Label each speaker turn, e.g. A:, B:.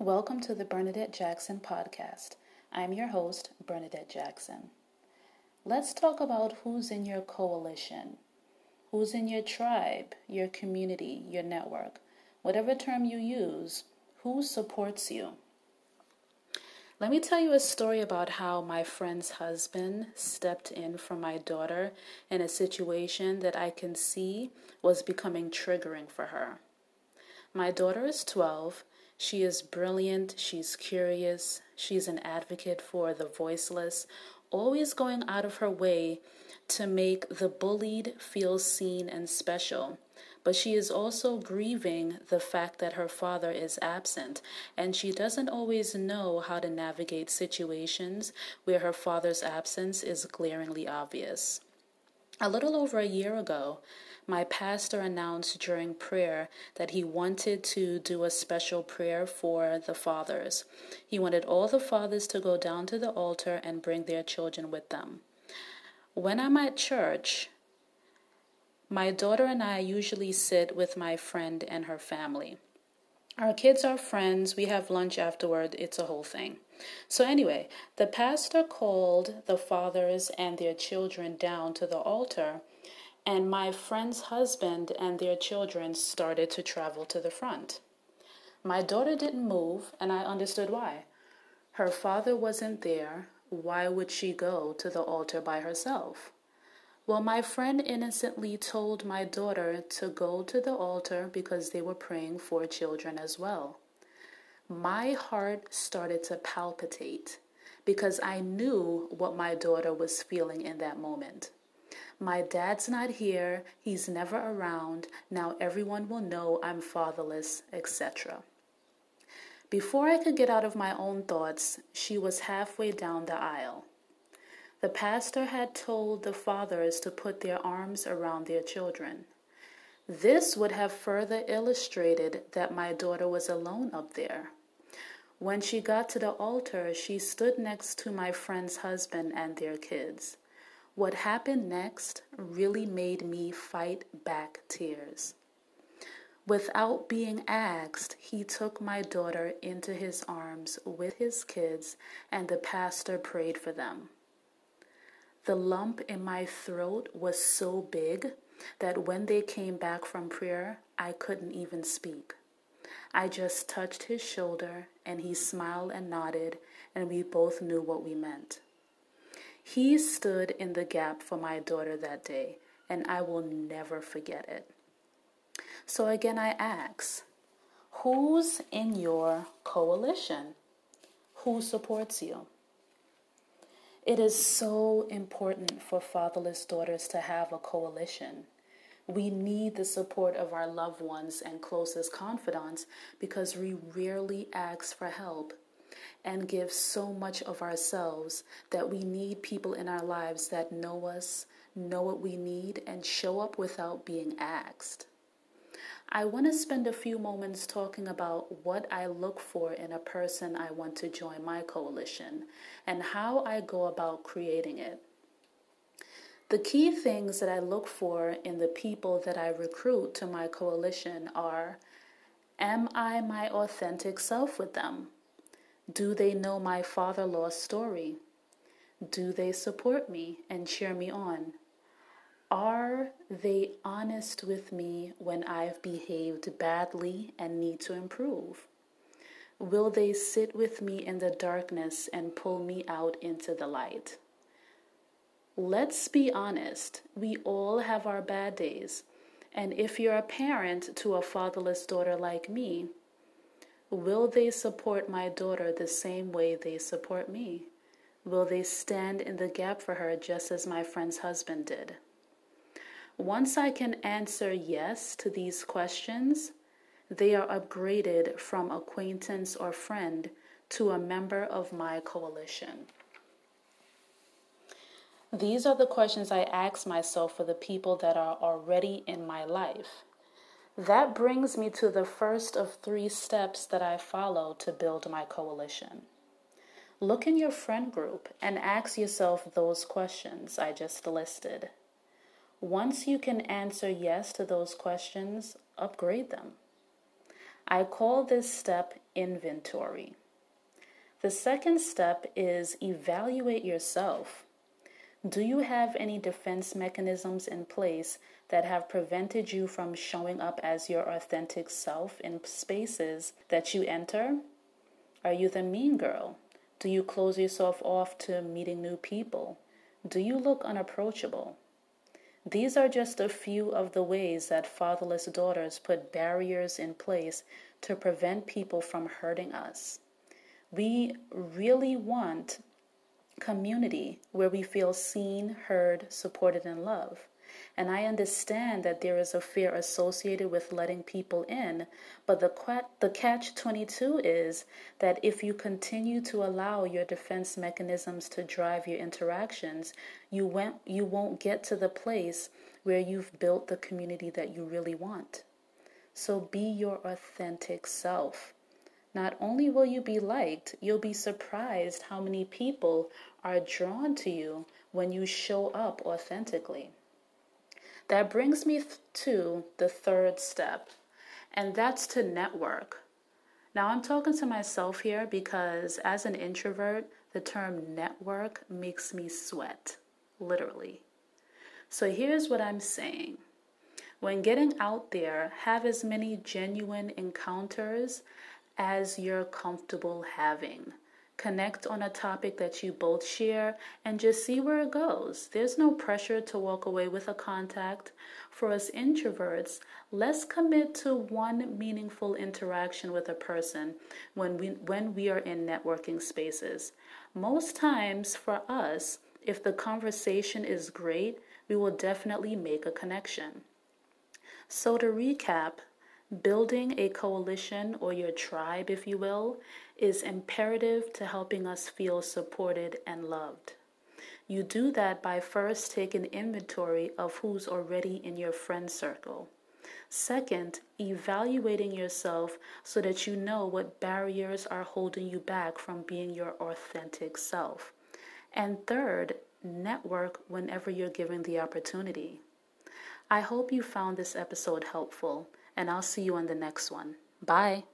A: Welcome to the Bernadette Jackson podcast. I'm your host, Bernadette Jackson. Let's talk about who's in your coalition, who's in your tribe, your community, your network, whatever term you use, who supports you. Let me tell you a story about how my friend's husband stepped in for my daughter in a situation that I can see was becoming triggering for her. My daughter is 12. She is brilliant, she's curious, she's an advocate for the voiceless, always going out of her way to make the bullied feel seen and special. But she is also grieving the fact that her father is absent, and she doesn't always know how to navigate situations where her father's absence is glaringly obvious. A little over a year ago, my pastor announced during prayer that he wanted to do a special prayer for the fathers. He wanted all the fathers to go down to the altar and bring their children with them. When I'm at church, my daughter and I usually sit with my friend and her family. Our kids are friends. We have lunch afterward. It's a whole thing. So, anyway, the pastor called the fathers and their children down to the altar and my friend's husband and their children started to travel to the front. My daughter didn't move, and I understood why. Her father wasn't there. Why would she go to the altar by herself? Well, my friend innocently told my daughter to go to the altar because they were praying for children as well. My heart started to palpitate because I knew what my daughter was feeling in that moment. My dad's not here, he's never around, now everyone will know I'm fatherless, etc. Before I could get out of my own thoughts, she was halfway down the aisle. The pastor had told the fathers to put their arms around their children. This would have further illustrated that my daughter was alone up there. When she got to the altar, she stood next to my friend's husband and their kids. What happened next really made me fight back tears. Without being asked, he took my daughter into his arms with his kids, and the pastor prayed for them. The lump in my throat was so big that when they came back from prayer, I couldn't even speak. I just touched his shoulder, and he smiled and nodded, and we both knew what we meant. He stood in the gap for my daughter that day, and I will never forget it. So again, I ask who's in your coalition? Who supports you? It is so important for fatherless daughters to have a coalition. We need the support of our loved ones and closest confidants because we rarely ask for help and give so much of ourselves that we need people in our lives that know us, know what we need, and show up without being asked. I want to spend a few moments talking about what I look for in a person I want to join my coalition and how I go about creating it. The key things that I look for in the people that I recruit to my coalition are Am I my authentic self with them? Do they know my father law's story? Do they support me and cheer me on? Are they honest with me when I've behaved badly and need to improve? Will they sit with me in the darkness and pull me out into the light? Let's be honest, we all have our bad days. And if you're a parent to a fatherless daughter like me, Will they support my daughter the same way they support me? Will they stand in the gap for her just as my friend's husband did? Once I can answer yes to these questions, they are upgraded from acquaintance or friend to a member of my coalition. These are the questions I ask myself for the people that are already in my life. That brings me to the first of three steps that I follow to build my coalition. Look in your friend group and ask yourself those questions I just listed. Once you can answer yes to those questions, upgrade them. I call this step inventory. The second step is evaluate yourself. Do you have any defense mechanisms in place that have prevented you from showing up as your authentic self in spaces that you enter? Are you the mean girl? Do you close yourself off to meeting new people? Do you look unapproachable? These are just a few of the ways that fatherless daughters put barriers in place to prevent people from hurting us. We really want community where we feel seen, heard, supported, and loved. And I understand that there is a fear associated with letting people in, but the, the catch 22 is that if you continue to allow your defense mechanisms to drive your interactions, you, went, you won't get to the place where you've built the community that you really want. So be your authentic self. Not only will you be liked, you'll be surprised how many people are drawn to you when you show up authentically. That brings me to the third step, and that's to network. Now, I'm talking to myself here because as an introvert, the term network makes me sweat, literally. So here's what I'm saying. When getting out there, have as many genuine encounters as you're comfortable having connect on a topic that you both share, and just see where it goes. There's no pressure to walk away with a contact. For us introverts, let's commit to one meaningful interaction with a person when we, when we are in networking spaces. Most times, for us, if the conversation is great, we will definitely make a connection. So, to recap, building a coalition or your tribe, if you will, is imperative to helping us feel supported and loved. You do that by first taking inventory of who's already in your friend circle. Second, evaluating yourself so that you know what barriers are holding you back from being your authentic self. And third, network whenever you're given the opportunity. I hope you found this episode helpful, and I'll see you on the next one. Bye.